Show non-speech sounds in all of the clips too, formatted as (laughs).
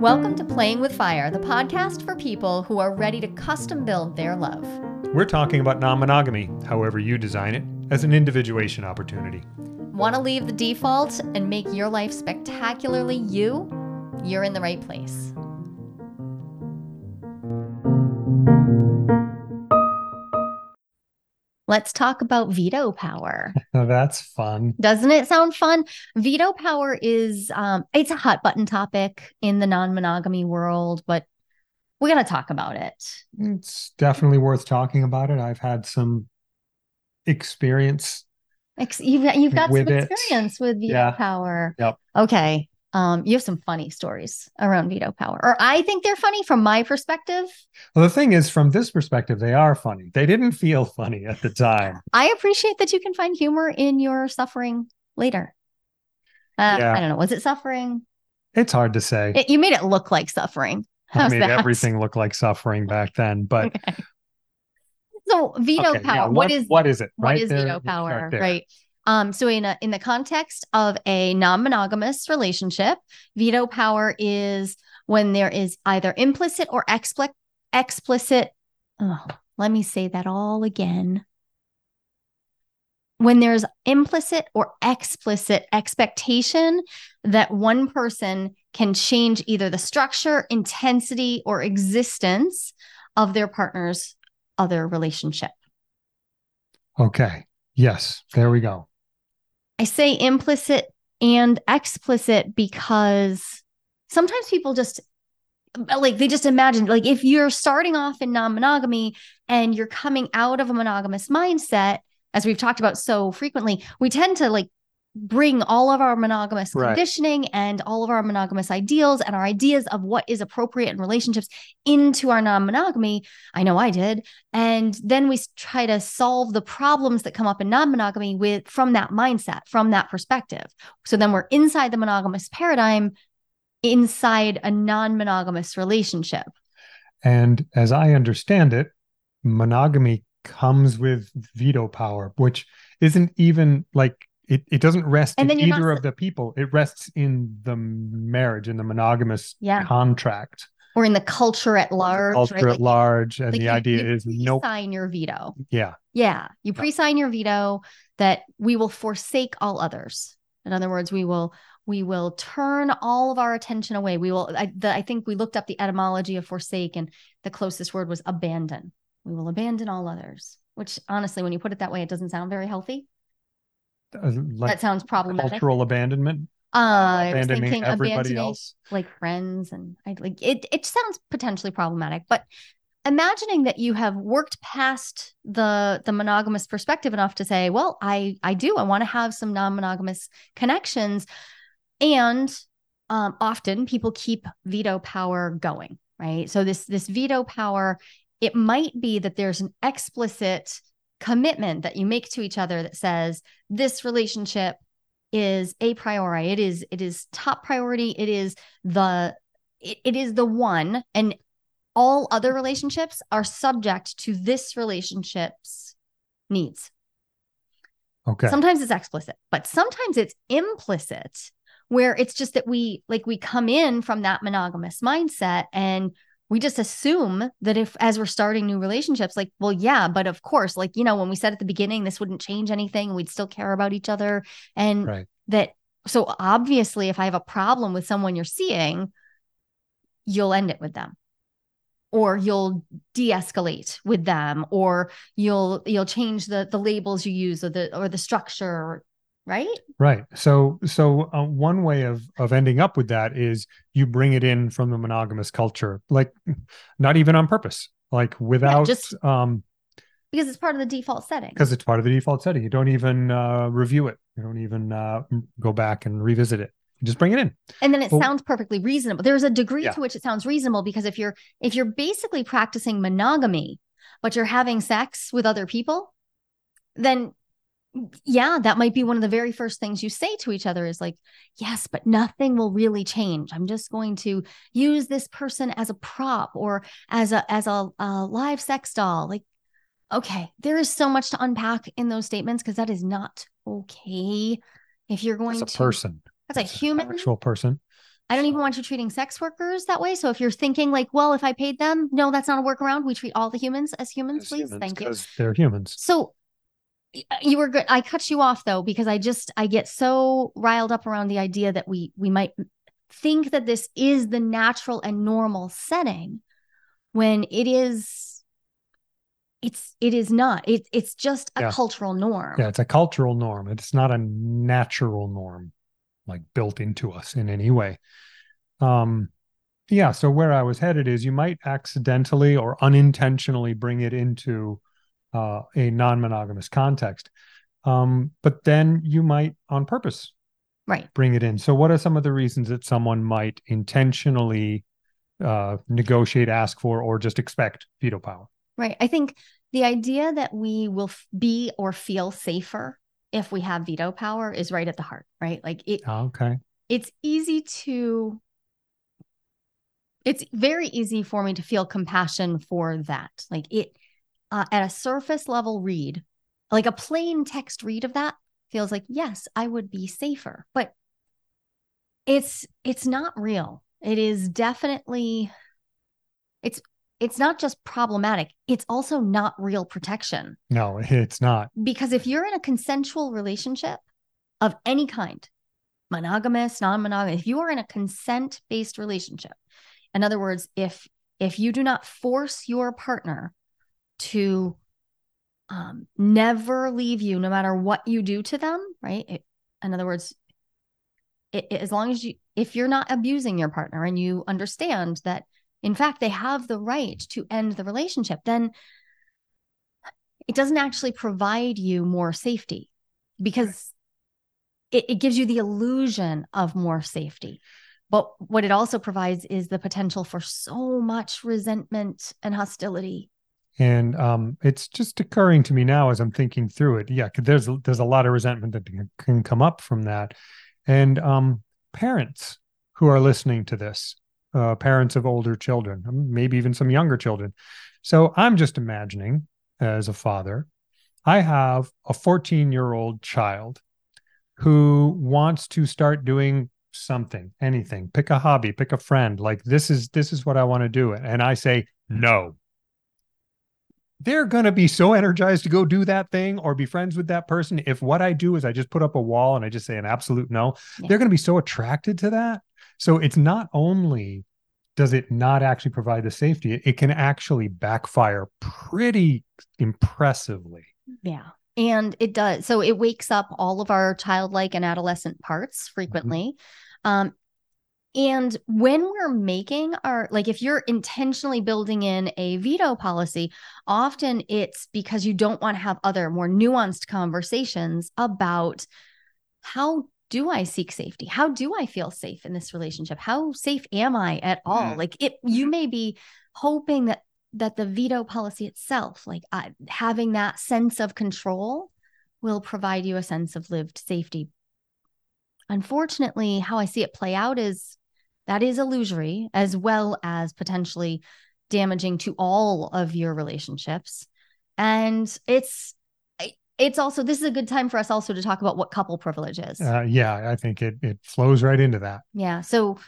Welcome to Playing with Fire, the podcast for people who are ready to custom build their love. We're talking about non monogamy, however you design it, as an individuation opportunity. Want to leave the default and make your life spectacularly you? You're in the right place. Let's talk about veto power. (laughs) That's fun. Doesn't it sound fun? Veto power is um it's a hot button topic in the non-monogamy world, but we're going to talk about it. It's definitely worth talking about it. I've had some experience. Ex- you've, you've got some it. experience with veto Yeah. power. Yep. Okay. Um, you have some funny stories around veto power, or I think they're funny from my perspective. Well, the thing is, from this perspective, they are funny. They didn't feel funny at the time. I appreciate that you can find humor in your suffering later. Uh, Yeah. I don't know. Was it suffering? It's hard to say. It, you made it look like suffering. I made that? everything look like suffering back then. But (laughs) Okay. So veto okay, power. yeah, what is what is it? what right is there, veto power? Right. Um, so in a, in the context of a non-monogamous relationship, veto power is when there is either implicit or explicit explicit. Oh, let me say that all again. When there's implicit or explicit expectation that one person can change either the structure, intensity, or existence of their partner's other relationship. Okay. Yes. There we go. I say implicit and explicit because sometimes people just like they just imagine like if you're starting off in non-monogamy and you're coming out of a monogamous mindset as we've talked about so frequently we tend to like bring all of our monogamous Right. conditioning and all of our monogamous ideals and our ideas of what is appropriate in relationships into our non-monogamy. I know i did. And then we try to solve the problems that come up in non-monogamy with from that mindset from that perspective. So then we're inside the monogamous paradigm inside a non-monogamous relationship. And as I understand it, monogamy comes with veto power, which isn't even like it, it doesn't rest And in you're not either of the people. It rests in the marriage, in the monogamous Yeah. contract, or in the culture at large culture right? at Like, large. And like the you- idea you is nope. sign your veto Yeah. Yeah, you pre-sign your veto that we will forsake all others. In other words, we will we will turn all of our attention away. We will. I, the, I think we looked up the etymology of forsake, and the closest word was abandon. We will abandon all others. Which honestly, when you put it that way, it doesn't sound very healthy. Uh, Like that sounds problematic. cultural abandonment, Uh, abandoning thinking everybody abandoning else. like friends and I like it it sounds potentially problematic but imagining that you have worked past the the monogamous perspective enough to say well I I do I want to have some non-monogamous connections and um often people keep veto power going right so this this veto power it might be that there's an explicit commitment that you make to each other that says this relationship is a priori. It is it is top priority. It is the it, it is the one. And all other relationships are subject to this relationship's needs. Okay. sometimes it's explicit but sometimes it's implicit where it's just that we like we come in from that monogamous mindset and we just assume that if as we're starting new relationships like well yeah but of course like you know when we said at the beginning this wouldn't change anything we'd still care about each other and Right. that so obviously if i have a problem with someone you're seeing you'll end it with them or you'll de-escalate with them or you'll you'll change the the labels you use or the or the structure right Right. So, so uh, one way of of ending up with that is you bring it in from the monogamous culture, like not even on purpose, like without, just- um, because it's part of the default setting because it's part of the default setting. You don't even uh, review it. You don't even uh, go back and revisit it. You just bring it in. and then it Well- sounds perfectly reasonable there's a degree Yeah. to which it sounds reasonable because if you're if you're basically practicing monogamy but you're having sex with other people then yeah that might be one of the very first things you say to each other is like yes but nothing will really change i'm just going to use this person as a prop or as a as a, a live sex doll like okay there is so much to unpack in those statements because that is not okay if you're going As a to person, That's a human actual person. I don't even want you treating sex workers that way. So if you're thinking like, well, if I paid them, no, that's not a workaround. We treat all the humans as humans, As please. humans, Thank you. 'cause They're humans. So y- you were good. I cut you off though because I just I get so riled up around the idea that we we might think that this is the natural and normal setting when it is it's it is not. It, it's just a Yeah. cultural norm. Yeah, it's a cultural norm. It's not a natural norm, like built into us in any way. Um, yeah. So where I was headed is you might accidentally or unintentionally bring it into uh, a non-monogamous context, um, but then you might, on purpose, Right. bring it in. So what are some of the reasons that someone might intentionally uh, negotiate, ask for, or just expect veto power? Right. I think the idea that we will be or feel safer if we have veto power is right at the heart, right? Like it Okay. it's easy to it's very easy for me to feel compassion for that. Like it uh, at a surface level read, like a plain text read of that feels like yes, I would be safer. But it's it's not real. It is definitely it's it's not just problematic. It's also not real protection No, (laughs) it's not. because if you're in a consensual relationship of any kind, monogamous, non-monogamous, if you are in a consent-based relationship, in other words, if if you do not force your partner to um, never leave you, no matter what you do to them, right? It- in other words, it, it- as long as you, if you're not abusing your partner and you understand that, in fact, they have the right to end the relationship, then it doesn't actually provide you more safety because it, it gives you the illusion of more safety. But what it also provides is the potential for so much resentment and hostility. And um, it's just occurring to me now as I'm thinking through it. Yeah, there's there's a lot of resentment that can- come up from that. And um, parents who are listening to this, uh, parents of older children, um, maybe even some younger children. So I'm just imagining as a father, I have a 14 year old child who wants to start doing something, anything, pick a hobby, pick a friend. Like this is this is what I want to do, and I say no they're going to be so energized to go do that thing or be friends with that person. If what I do is I just put up a wall and I just say an absolute no, Yeah. they're going to be so attracted to that. So it's not only does it not actually provide the safety, it can actually backfire pretty impressively. Yeah. And it does. So it wakes up all of our childlike and adolescent parts frequently. Um, and when we're making our, like, if you're intentionally building in a veto policy, often it's because you don't want to have other more nuanced conversations about how do I seek safety? How do I feel safe in this relationship? How safe am I at all? Mm. Like, it, you may be hoping that that the veto policy itself, like uh, having that sense of control, will provide you a sense of lived safety. Unfortunately, how I see it play out is that is illusory as well as potentially damaging to all of your relationships. And it's it's also this is a good time for us also to talk about what couple privilege is. Uh, yeah, I think it it flows right into that. yeah. So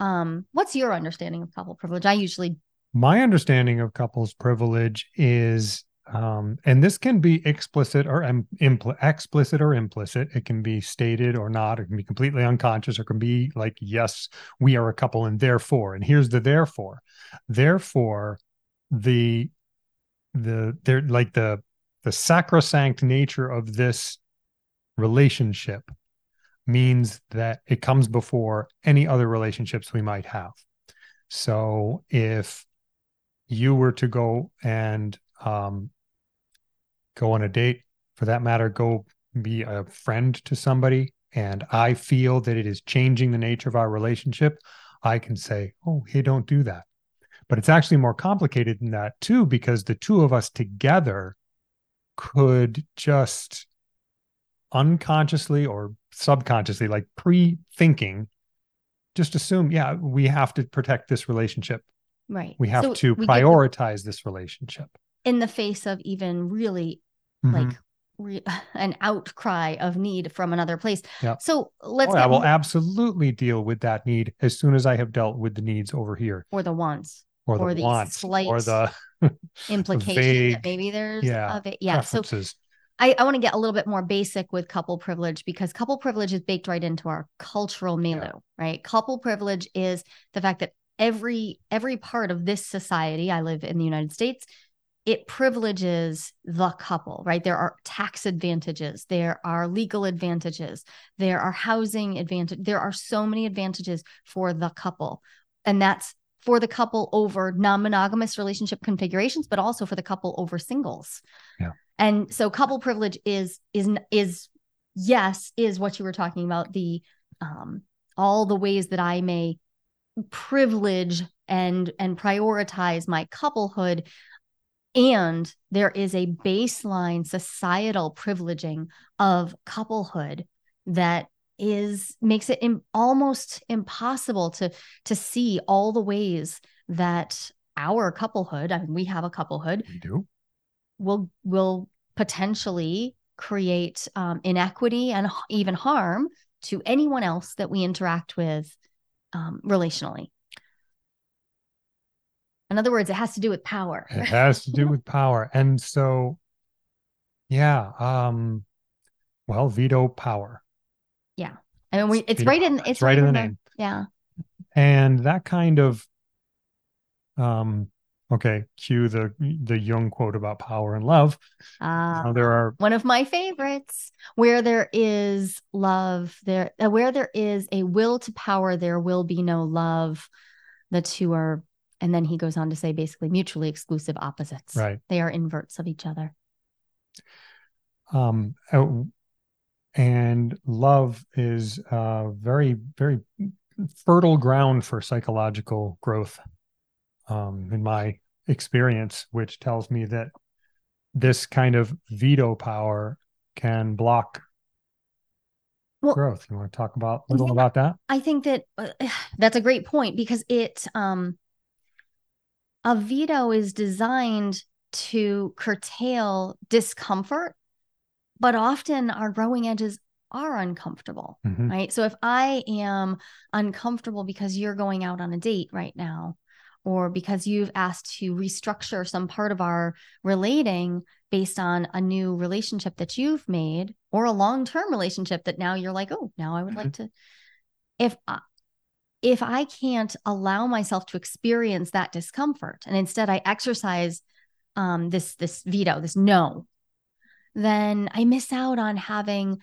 um what's your understanding of couple privilege? I usually My understanding of couples privilege is, um, and this can be explicit or im- impl- explicit or implicit. It can be stated or not. It can be completely unconscious, or can be like, yes, we are a couple, and therefore. And here's the therefore. Therefore, the the they're like the the sacrosanct nature of this relationship means that it comes before any other relationships we might have. So if you were to go and um, go on a date, for that matter, go be a friend to somebody, and I feel that it is changing the nature of our relationship, I can say, oh, hey, don't do that. But it's actually more complicated than that, too, because the two of us together could just unconsciously or subconsciously, like pre thinking, just assume, yeah, we have to protect this relationship. right. We have So to we get prioritize this relationship. In the face of even really Mhm. like re- (laughs) an outcry of need from another place. Yeah. So let's Oh, I will more- absolutely deal with that need as soon as I have dealt with the needs over here, or the wants or the Or the wants, or (laughs) the implication vague- that maybe there's yeah, a va- yeah. So preferences. I, I want to get a little bit more basic with couple privilege because couple privilege is baked right into our cultural milieu, right? Couple privilege is the fact that every every part of this society, I live in the United States, it privileges the couple, right? There are tax advantages, there are legal advantages, there are housing advantage, there are so many advantages for the couple. And that's for the couple over non-monogamous relationship configurations, but also for the couple over singles. Yeah. And so couple privilege is is is yes, is what you were talking about, the um all the ways that I may privilege and and prioritize my couplehood and there is a baseline societal privileging of couplehood that is makes it Im- almost impossible to to see all the ways that our couplehood i mean we have a couplehood We do. will will potentially create um, inequity and even harm to anyone else that we interact with um, relationally in other words it has to do with power It has to do with power. And so, yeah, um, well, veto power. I mean, we, it's Veto right in power. it's, right in the name. Yeah. And that kind of um okay, cue the the Jung quote about power and love. Uh, Now, there are one of my favorites. Where there is love, there uh, where there is a will to power, there will be no love. The two are, and then he goes on to say basically mutually exclusive opposites. right. They are inverts of each other. Um uh, and love is uh very, very fertile ground for psychological growth. Um, in my experience, which tells me that this kind of veto power can block Well- growth. You want to talk about a little Yeah. about that? I think that uh, (sighs) that's a great point because it um a veto is designed to curtail discomfort, but often our growing edges are uncomfortable, Mhm. right? So if I am uncomfortable because you're going out on a date right now, or because you've asked to restructure some part of our relating based on a new relationship that you've made or a long-term relationship that now you're like, oh, now I would like to if I, if I can't allow myself to experience that discomfort and instead I exercise um, this this veto, this no, then I miss out on having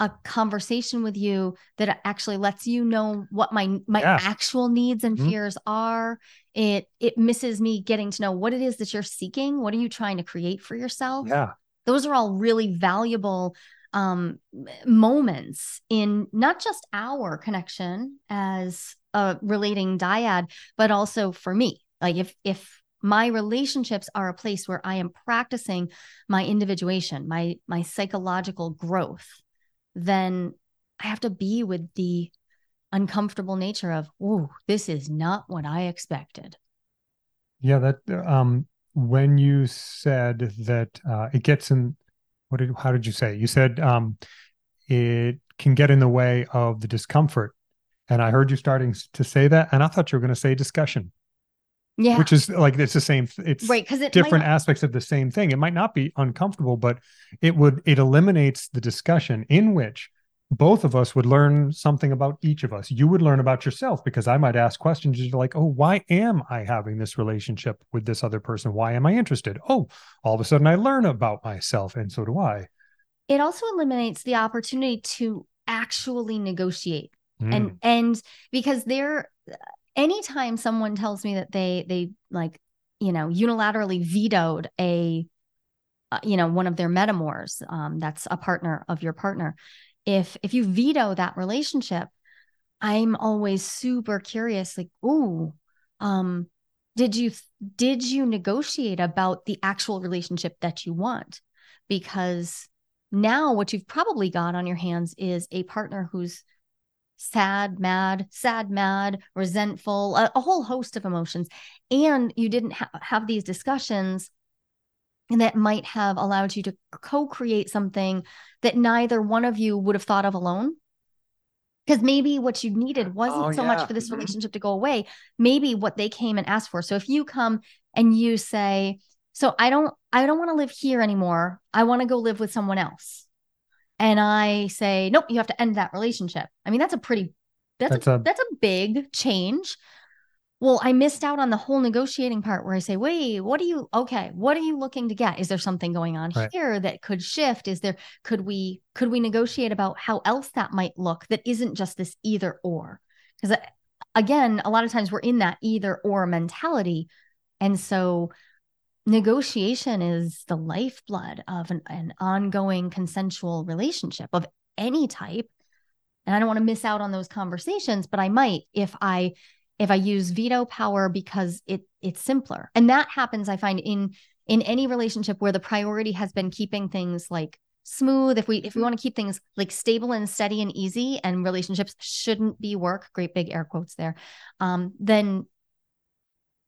a conversation with you that actually lets you know what my my Yeah. actual needs and Mhm. fears are. It it misses me getting to know what it is that you're seeking. What are you trying to create for yourself? Yeah. those are all really valuable um, moments in not just our connection as a relating dyad, but also for me. Like if if my relationships are a place where I am practicing my individuation, my my psychological growth, then I have to be with the uncomfortable nature of, oh, this is not what I expected. Yeah, that um when you said that uh it gets in what did how did you say? You said um it can get in the way of the discomfort. And I heard you starting to say that and I thought you were going to say discussion, Yeah. which is like it's the same it's right. Because it different not- aspects of the same thing. It might not be uncomfortable, but it would it eliminates the discussion in which both of us would learn something about each of us. You would learn about yourself because I might ask questions you're like, "Oh, why am I having this relationship with this other person? Why am I interested?" Oh, all of a sudden I learn about myself and so do I. it also eliminates the opportunity to actually negotiate Mm, and and because there anytime someone tells me that they they like you know unilaterally vetoed a uh, you know one of their metamours um that's a partner of your partner if if you veto that relationship i'm always super curious like ooh um did you did you negotiate about the actual relationship that you want? Because now what you've probably got on your hands is a partner who's sad, mad, sad, mad, resentful, a, a whole host of emotions. And you didn't ha- have these discussions and that might have allowed you to co-create something that neither one of you would have thought of alone because maybe what you needed wasn't Oh, so yeah. much for this Mhm. relationship to go away maybe what they came and asked for so if you come and you say so i don't i don't want to live here anymore i want to go live with someone else and i say nope you have to end that relationship. I mean that's a pretty that's, That's a, a- that's a big change. Well i missed out on the whole negotiating part where i say wait what are you okay what are you looking to get? Is there something going on Right. here that could shift? Is there could we could we negotiate about how else that might look that isn't just this either or? Because uh, again a lot of times we're in that either or mentality. And so negotiation is the lifeblood of an, an ongoing consensual relationship of any type. And i don't want to miss out on those conversations but i might if i if i use veto power because it it's simpler. And that happens i find in in any relationship where the priority has been keeping things like smooth. If we if we want to keep things like stable and steady and easy and relationships shouldn't be work great big air quotes there um then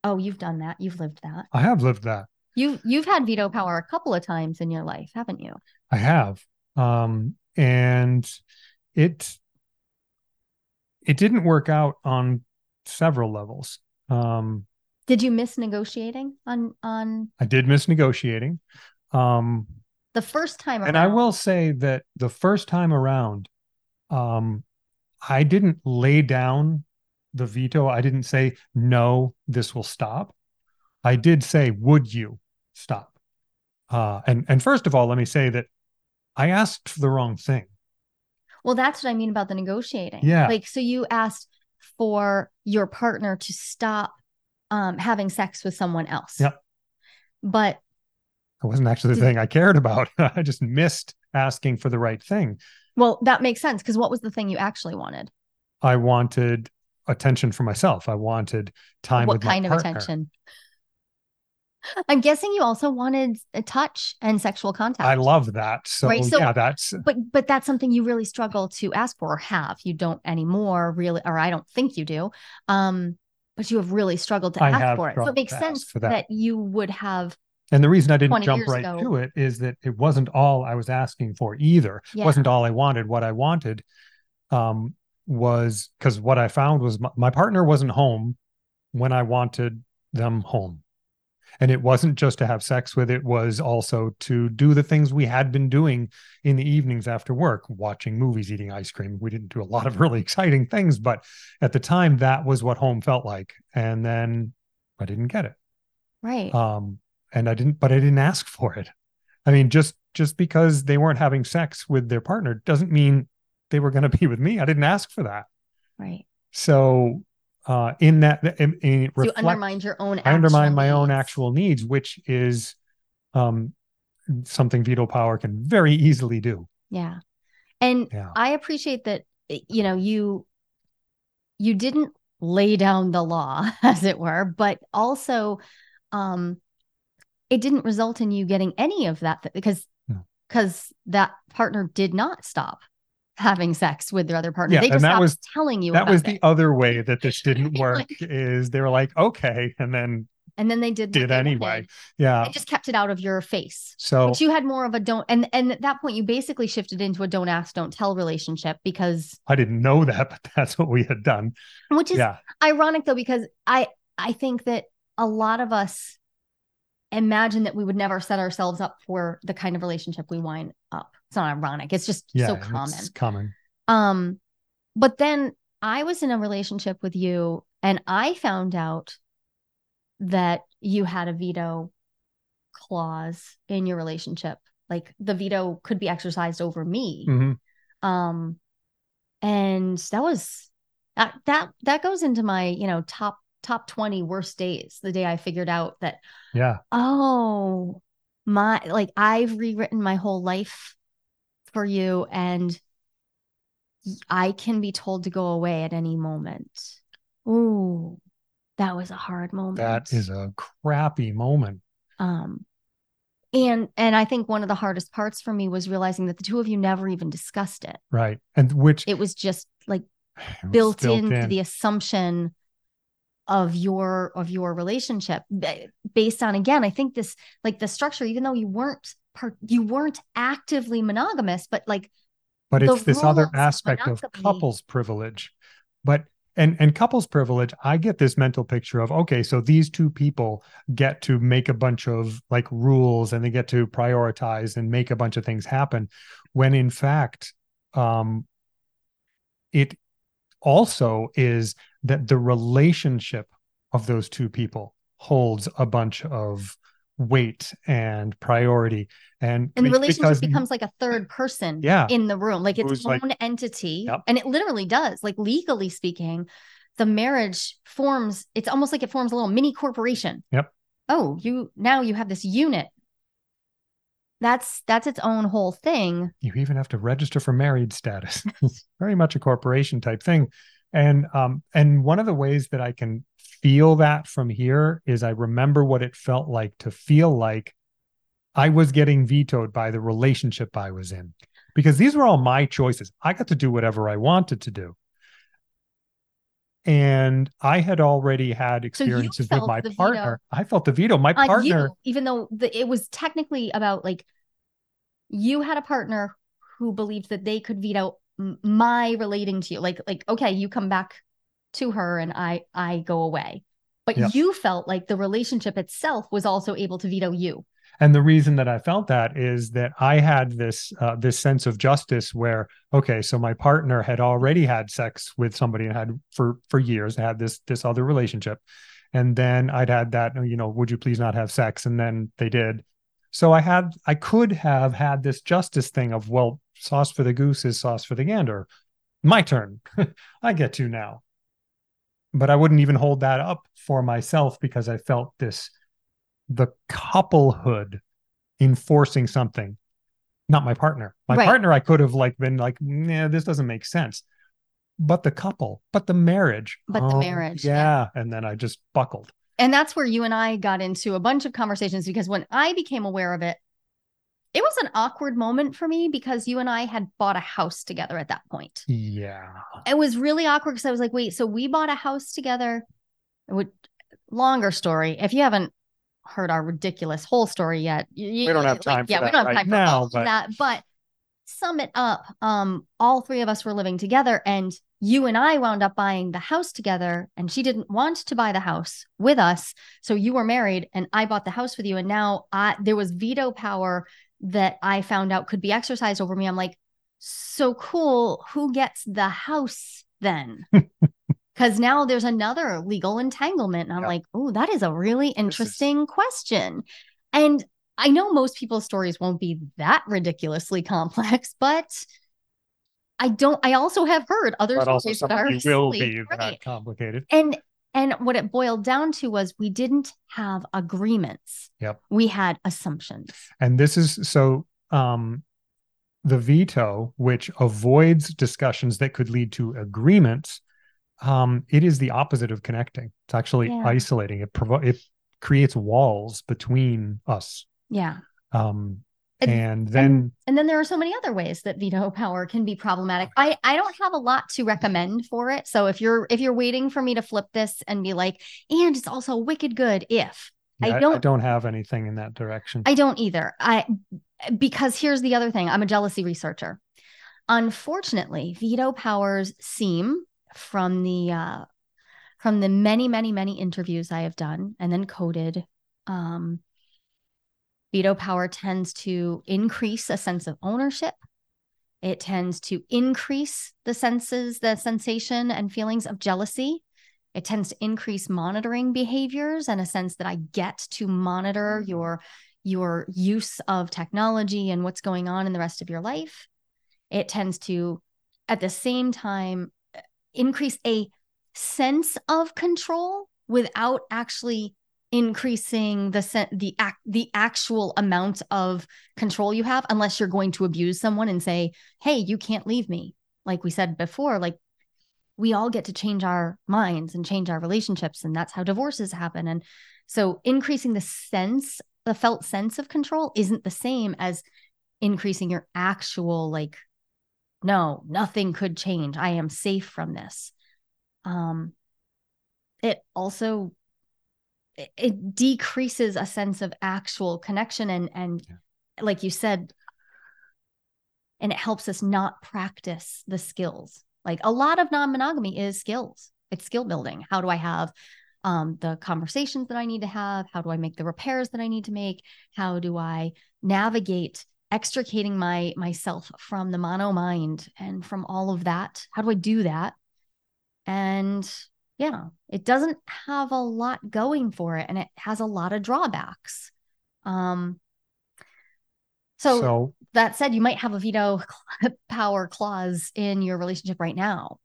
oh you've done that you've lived that I have lived that. you you've had veto power a couple of times in your life haven't you I have. Um, and it it didn't work out on several levels. Um, did you miss negotiating on on I did miss negotiating. Um, the first time around. and I will say that the first time around, um, I didn't lay down the veto. I didn't say, no, this will stop. I did say, would you stop? Uh, and and first of all, let me say that I asked for the wrong thing. Well, that's what I mean about the negotiating. Yeah. Like, so you asked for your partner to stop um, having sex with someone else. Yep. But It wasn't actually the Did- thing I cared about. (laughs) I just missed asking for the right thing. well, that makes sense because what was the thing you actually wanted? I wanted attention for myself. I wanted time what with my kind of partner. attention? I'm guessing you also wanted a touch and sexual contact. I love that. So, Right, so- yeah, that's but but that's something you really struggle to ask for or have. You don't anymore, really, or I don't think you do. Um, but you have really struggled to I ask for it. So it makes sense that. that you would have And the reason I didn't jump right ago. to it is that it wasn't all I was asking for either. It wasn't all I wanted. What I wanted um, was because what I found was my, my partner wasn't home when I wanted them home. And it wasn't just to have sex with, it was also to do the things we had been doing in the evenings after work, watching movies, eating ice cream. We didn't do a lot of (laughs) really exciting things, but at the time, that was what home felt like. And then I didn't get it right. um and i didn't but i didn't ask for it i mean just just because they weren't having sex with their partner doesn't mean they were going (laughs) to be with me i didn't ask for that right. so uh in that in, in So you reflect, undermined your own. i undermine my actual own actual needs which is um something veto power can very easily do Yeah, and yeah I appreciate that. You know, you you didn't lay down the law, (laughs) as it were, but also, um, it didn't result in you getting any of that th- because No. because that partner did not stop having sex with their other partner. Yeah, they and just that was- telling you that was the it. other way that this (laughs) didn't work Like- is they were like okay and then and then they did did they anyway wanted. yeah They just kept it out of your face. so But you had more of a don't, and and at that point, you basically shifted into a don't ask, don't tell relationship because, i didn't know that but (laughs) that's what we had done which is yeah ironic though, because I I think that a lot of us imagine that we would never set ourselves up for the kind of relationship we wind up. It's not ironic; it's just yeah so it's common. common Um, but then I was in a relationship with you, and I found out that you had a veto clause in your relationship. Like the veto could be exercised over me. Mhm. Um, and that was that that that goes into my you know top top 20 worst days the day i figured out that yeah oh my like i've rewritten my whole life for you and i can be told to go away at any moment ooh that was a hard moment That is a crappy moment. um and and i think one of the hardest parts for me was realizing that the two of you never even discussed it Right. And which it was just like (sighs) was built, into the assumption of your of your relationship based on again i think this like the structure even though you weren't part you weren't actively monogamous but like but it's this other aspect of, of couples privilege. But and and couples privilege i get this mental picture of okay so these two people get to make a bunch of like rules and they get to prioritize and make a bunch of things happen. When in fact um it also is that the relationship of those two people holds a bunch of weight and priority. And and the relationship becomes like a third person yeah, in the room. Like its own like, entity yep. and it literally does. Like legally speaking the marriage forms it's almost like it forms a little mini corporation. Yep. Oh you now you have this unit. That's that's its own whole thing. You even have to register for married status. It's (laughs) very much a corporation type thing. And um and one of the ways that i can feel that from here is i remember what it felt like to feel like i was getting vetoed by the relationship i was in because these were all my choices i got to do whatever i wanted to do and I had already had experiences so with my partner. Veto. I felt the veto. My partner, you, even though the, it was technically about like you had a partner who believed that they could veto my relating to you like like okay you come back to her and i i go away but yep. you felt like the relationship itself was also able to veto you and the reason that i felt that is that i had this uh, this sense of justice where okay so my partner had already had sex with somebody and had for for years had this this other relationship and then i'd had that you know would you please not have sex and then they did so I had I could have had this justice thing of well, sauce for the goose is sauce for the gander. My turn. (laughs) I get to now. But I wouldn't even hold that up for myself because I felt this the couplehood enforcing something, not my partner. My right. partner, I could have like been like, yeah, this doesn't make sense. But the couple, but the marriage. But oh, the marriage. Yeah. yeah. And then I just buckled and that's where you and I got into a bunch of conversations because when I became aware of it, it was an awkward moment for me because you and I had bought a house together at that point. Yeah. It was really awkward because I was like, wait, so we bought a house together. Would longer story. If you haven't heard our ridiculous whole story yet, you, we don't have time. Like, yeah, we don't have right time now, but... that. But sum it up, um, all three of us were living together, and you and I wound up buying the house together, and she didn't want to buy the house with us. So you were married, and I bought the house with you, and now I there was veto power that I found out could be exercised over me. I'm like, so cool. Who gets the house then? (laughs) Because now there's another legal entanglement. And I'm like, oh, that is a really interesting is... question. And I know most people's stories won't be that ridiculously complex, (laughs) but I don't. I also have heard other but stories that are will be that complicated. And and what it boiled down to was we didn't have agreements. Yep. We had assumptions. And this is so um the veto, which avoids discussions that could lead to agreements, um, it is the opposite of connecting. It's actually yeah. isolating. It provo- it creates walls between us. Yeah. Um, and, and then and, and, then there are so many other ways that veto power can be problematic. I I don't have a lot to recommend for it. So if you're if you're waiting for me to flip this and be like, and it's also wicked good if yeah, I don't I don't have anything in that direction. I don't either. I because here's the other thing. I'm a jealousy researcher. Unfortunately, veto powers seem from the uh from the many many many interviews I have done and then coded um Veto power tends to increase a sense of ownership. It tends to increase the senses, the sensation and feelings of jealousy. It tends to increase monitoring behaviors and a sense that I get to monitor mm-hmm. your your use of technology and what's going on in the rest of your life. It tends to at the same time increase a sense of control without actually increasing the the act the actual amount of control you have unless you're going to abuse someone and say hey you can't leave me. Like we said before like we all get to change our minds and change our relationships and that's how divorces happen. And so increasing the sense the felt sense of control isn't the same as increasing your actual like no nothing could change. I am safe from this. Um it also it, decreases a sense of actual connection and and Yeah. like you said and it helps us not practice the skills. Like a lot of non-monogamy is skills. It's skill building. How do i have um, the conversations that i need to have? How do i make the repairs that i need to make? How do i navigate extricating my myself from the mono mind and from all of that? How do i do that? And yeah it doesn't have a lot going for it and it has a lot of drawbacks. Um so, so that said you might have a veto (laughs) power clause in your relationship right now.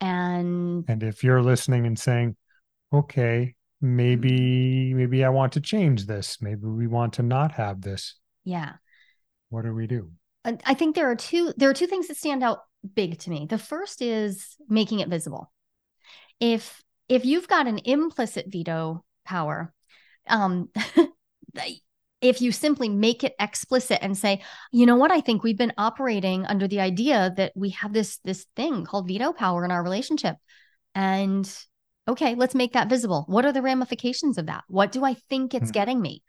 And and if you're listening and saying okay maybe maybe i want to change this. Maybe we want to not have this. Yeah. What do we do? I I think there are two there are two things that stand out big to me. The first is making it visible. If if you've got an implicit veto power, um, (laughs) if you simply make it explicit and say, you know what, I think we've been operating under the idea that we have this this thing called veto power in our relationship, and okay, let's make that visible. What are the ramifications of that? What do I think it's Hmm. getting me?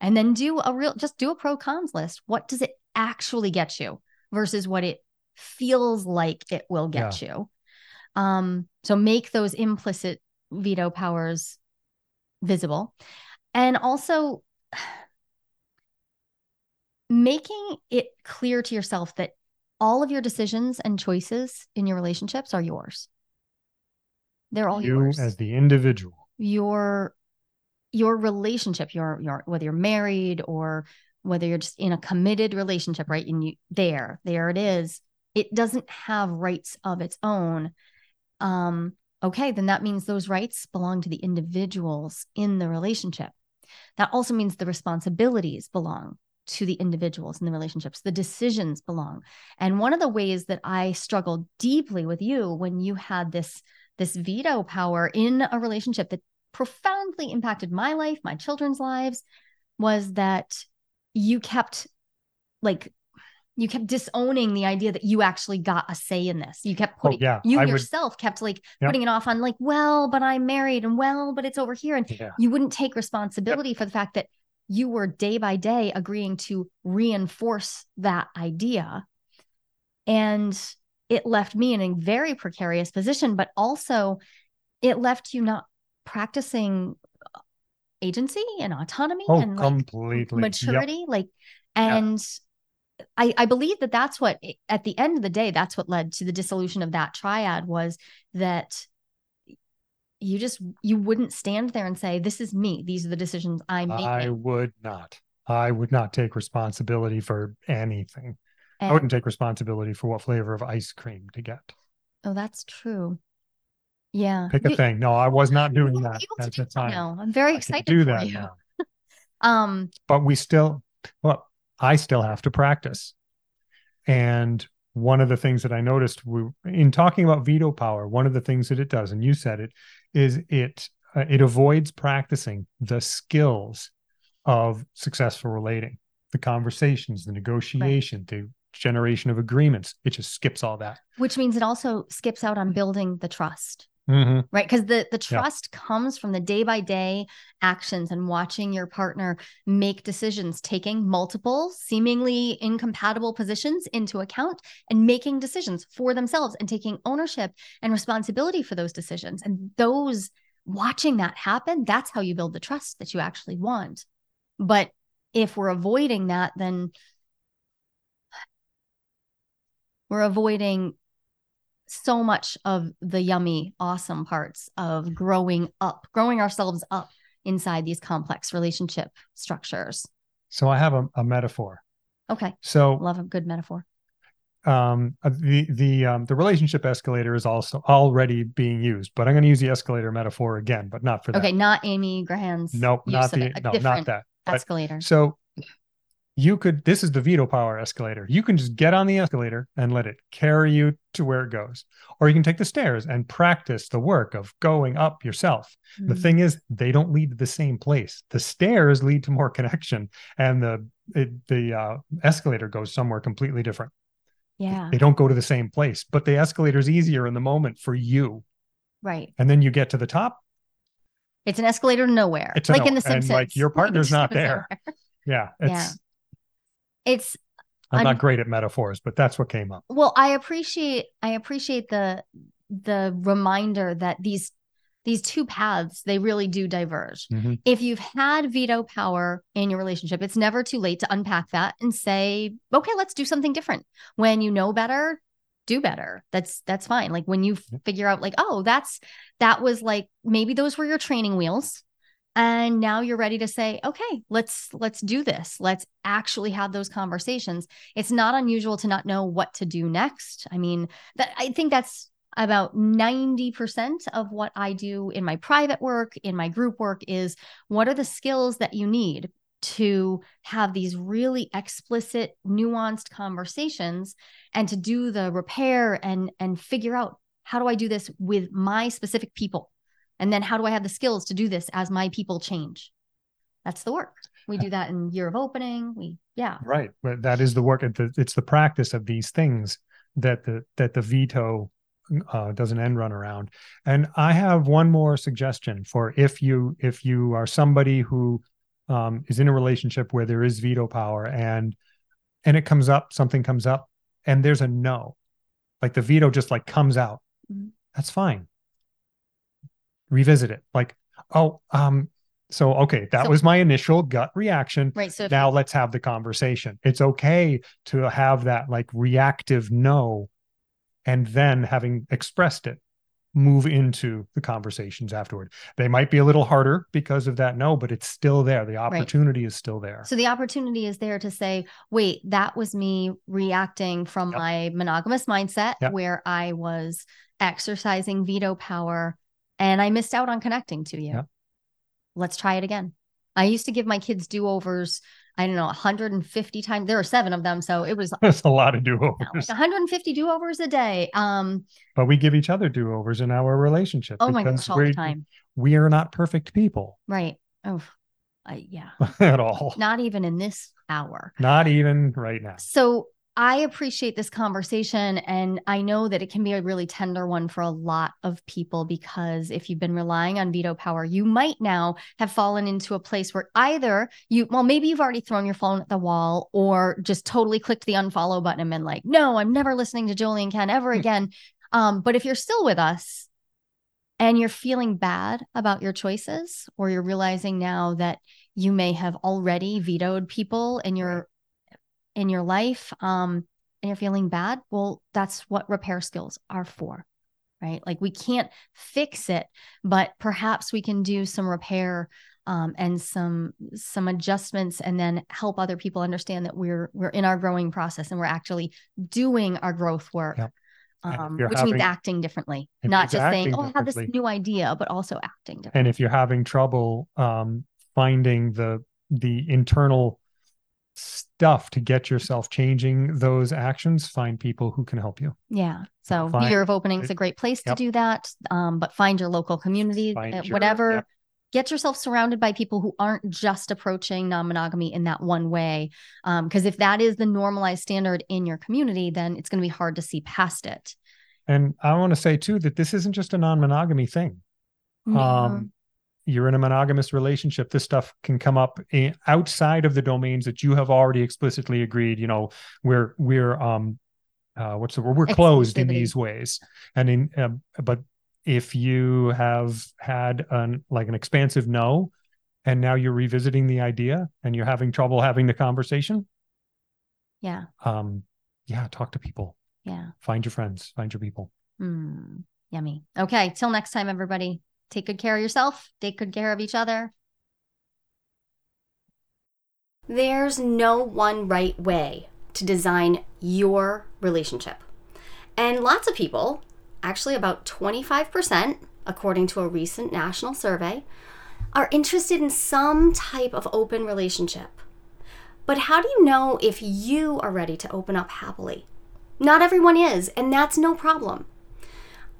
And then do a real just do a pro cons list. What does it actually get you versus what it feels like it will get you. Um, so make those implicit veto powers visible. And also (sighs) making it clear to yourself that all of your decisions and choices in your relationships are yours. They're all you yours as the individual your your relationship your your whether you're married or whether you're just in a committed relationship right and you there there it is it doesn't have rights of its own um okay then that means those rights belong to the individuals in the relationship. That also means the responsibilities belong to the individuals in the relationships. The decisions belong. And one of the ways that i struggled deeply with you when you had this this veto power in a relationship that profoundly impacted my life, my children's lives, was that you kept like you kept disowning the idea that you actually got a say in this. You kept Oh, putting yeah, you I would- yourself kept like Yep. putting it off on like, well, but I'm married and well, but it's over here. And yeah you wouldn't take responsibility for the fact that you were day by day agreeing to reinforce that idea. And it left me in a very precarious position, but also it left you not practicing uh, agency and autonomy oh and like, completely Yep. maturity like and I, I believe that that's what at the end of the day that's what led to the dissolution of that triad was that you just you wouldn't stand there and say this is me. These are the decisions i'm making i would not. I would not take responsibility for anything. I wouldn't take responsibility for what flavor of ice cream to get. Oh that's true. Yeah. Pick a You- thing. No i was not doing that at the time. now. I'm very excited do that you. now. (laughs) um but we still well i still have to practice. And one of the things that i noticed we, in talking about veto power one of the things that it does and you said it is it uh, it avoids practicing the skills of successful relating the conversations the negotiation the generation of agreements. It just skips all that. Which means it also skips out on building the trust Mhm. right? Because the the trust comes from the day by day actions and watching your partner make decisions taking multiple seemingly incompatible positions into account and making decisions for themselves and taking ownership and responsibility for those decisions. And those watching that happen that's how you build the trust that you actually want. But if we're avoiding that then we're avoiding so much of the yummy, awesome parts of growing up, growing ourselves up inside these complex relationship structures. so i have a, a metaphor Okay. so Love a good metaphor. um uh, the the um the relationship escalator is also already being used but i'm going to use the escalator metaphor again but not for that Okay. Not Amy Gahran's. nope not the no not that but- escalator. so you could this is the veto power escalator you can just get on the escalator and let it carry you to where it goes or you can take the stairs and practice the work of going up yourself the Mm. thing is they don't lead to the same place the stairs lead to more (laughs) connection and the it, the uh, escalator goes somewhere completely different Yeah. they don't go to the same place but the escalator is easier in the moment for you Right. and then you get to the top It's an escalator nowhere. It's (laughs) like in The and, like, your partner's not there. Yeah. It's, Yeah. It's I'm not great at metaphors, but that's what came up. well i appreciate i appreciate the the reminder that these these two paths they really do diverge. Mhm. if you've had veto power in your relationship it's never too late to unpack that and say okay let's do something different. When you know better do better. That's that's fine. Like when you figure out like oh that's that was like maybe those were your training wheels and now you're ready to say okay let's let's do this. Let's actually have those conversations. It's not unusual to not know what to do next. I mean that i think that's about 90% of what i do in my private work in my group work is what are the skills that you need to have these really explicit nuanced conversations and to do the repair and and figure out how do i do this with my specific people and then how do i have the skills to do this as my people change that's the work we do that in year of opening we yeah Right. But that is the work. It's the, it's the practice of these things that the that the veto uh, does an end run around. And I have one more suggestion for if you if you are somebody who um, is in a relationship where there is veto power and and it comes up, something comes up, and there's a no, like the veto just like comes out. Mhm. That's fine. Revisit it. Like, oh, um, so okay, that So- was my initial gut reaction right so now let's have the conversation it's okay to have that like reactive no and then having expressed it move into the conversations afterward they might be a little harder because of that no but it's still there the opportunity is still there So the opportunity is there to say, wait, that was me reacting from Yep. my monogamous mindset Yep. where I was exercising veto power and I missed out on connecting to you. Yep. Let's try it again. I used to give my kids do overs, I don't know, 150 times. There were seven of them. So it was (laughs) there's a lot of do-overs like 150 do overs a day. Um, but we give each other do-overs in our relationship oh my gosh, all the time. we are not perfect people Right. Oh, I, yeah. (laughs) at all Not even in this hour. not even right now So I appreciate this conversation. And I know that it can be a really tender one for a lot of people because if you've been relying on veto power, you might now have fallen into a place where either you, well, maybe you've already thrown your phone at the wall or just totally clicked the unfollow button and been like, no, I'm never listening to Jolie and Ken ever Hmm. again. Um, but if you're still with us, and you're feeling bad about your choices, or you're realizing now that you may have already vetoed people in your in your life um and you're feeling bad well that's what repair skills are for right like we can't fix it but perhaps we can do some repair um, and some some adjustments and then help other people understand that we're we're in our growing process and we're actually doing our growth work Yep. Um, which having- means acting differently not just saying oh i have this new idea but also acting differently and if you're having trouble um, finding the the internal stuff to get yourself changing those actions find people who can help you Yeah. So Find- year of opening is a great place Yep. to do that. Um, but find your local community, uh, your- whatever. yep. Get yourself surrounded by people who aren't just approaching non-monogamy in that one way. Because if that is the normalized standard in your community, then it's going to be hard to see past it. and i want to say too that this isn't just a non-monogamy thing um you're in a monogamous relationship this stuff can come up outside of the domains that you have already explicitly agreed you know we're we're um uh what's the word we're closed in these ways and in uh, but if you have had an like an expansive no and now you're revisiting the idea and you're having trouble having the conversation yeah. um yeah talk to people Yeah. find your friends find your people Mm, yummy. Okay. Till next time, everybody. Take good care of yourself. Take good care of each other. There's no one right way to design your relationship. And lots of people, actually about 25%, according to a recent national survey, are interested in some type of open relationship. But how do you know if you are ready to open up happily? Not everyone is, and that's no problem.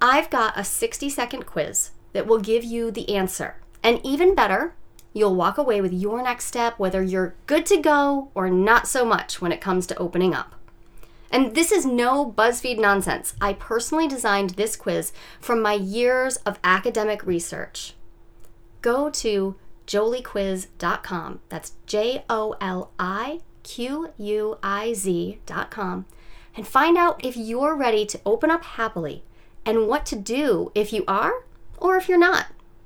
I've got a 60 second quiz that will give you the answer. And even better, you'll walk away with your next step, whether you're good to go or not so much when it comes to opening up. And this is no BuzzFeed nonsense. I personally designed this quiz from my years of academic research. go to joliquiz.com. That's J O L I Q U I Z.com and find out if you're ready to open up happily and what to do if you are or if you're not.